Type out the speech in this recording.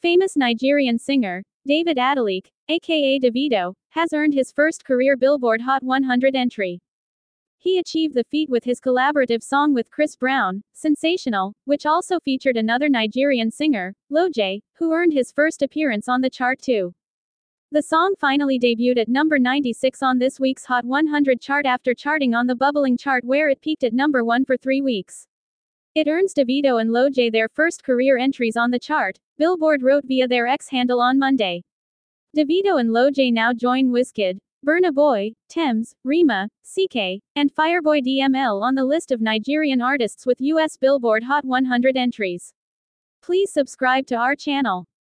Famous Nigerian singer, David Adeleke, aka Davido, has earned his first career Billboard Hot 100 entry. He achieved the feat with his collaborative song with Chris Brown, Sensational, which also featured another Nigerian singer, Lojay, who earned his first appearance on the chart too. The song finally debuted at number 96 on this week's Hot 100 chart after charting on the bubbling chart where it peaked at number 1 for three weeks. It earns Davido and Lojay their first career entries on the chart, Billboard wrote via their X handle on Monday. Davido and Lojay now join Wizkid, Burna Boy, Tems, Rema, CKay, and Fireboy DML on the list of Nigerian artists with US Billboard Hot 100 entries. Please subscribe to our channel.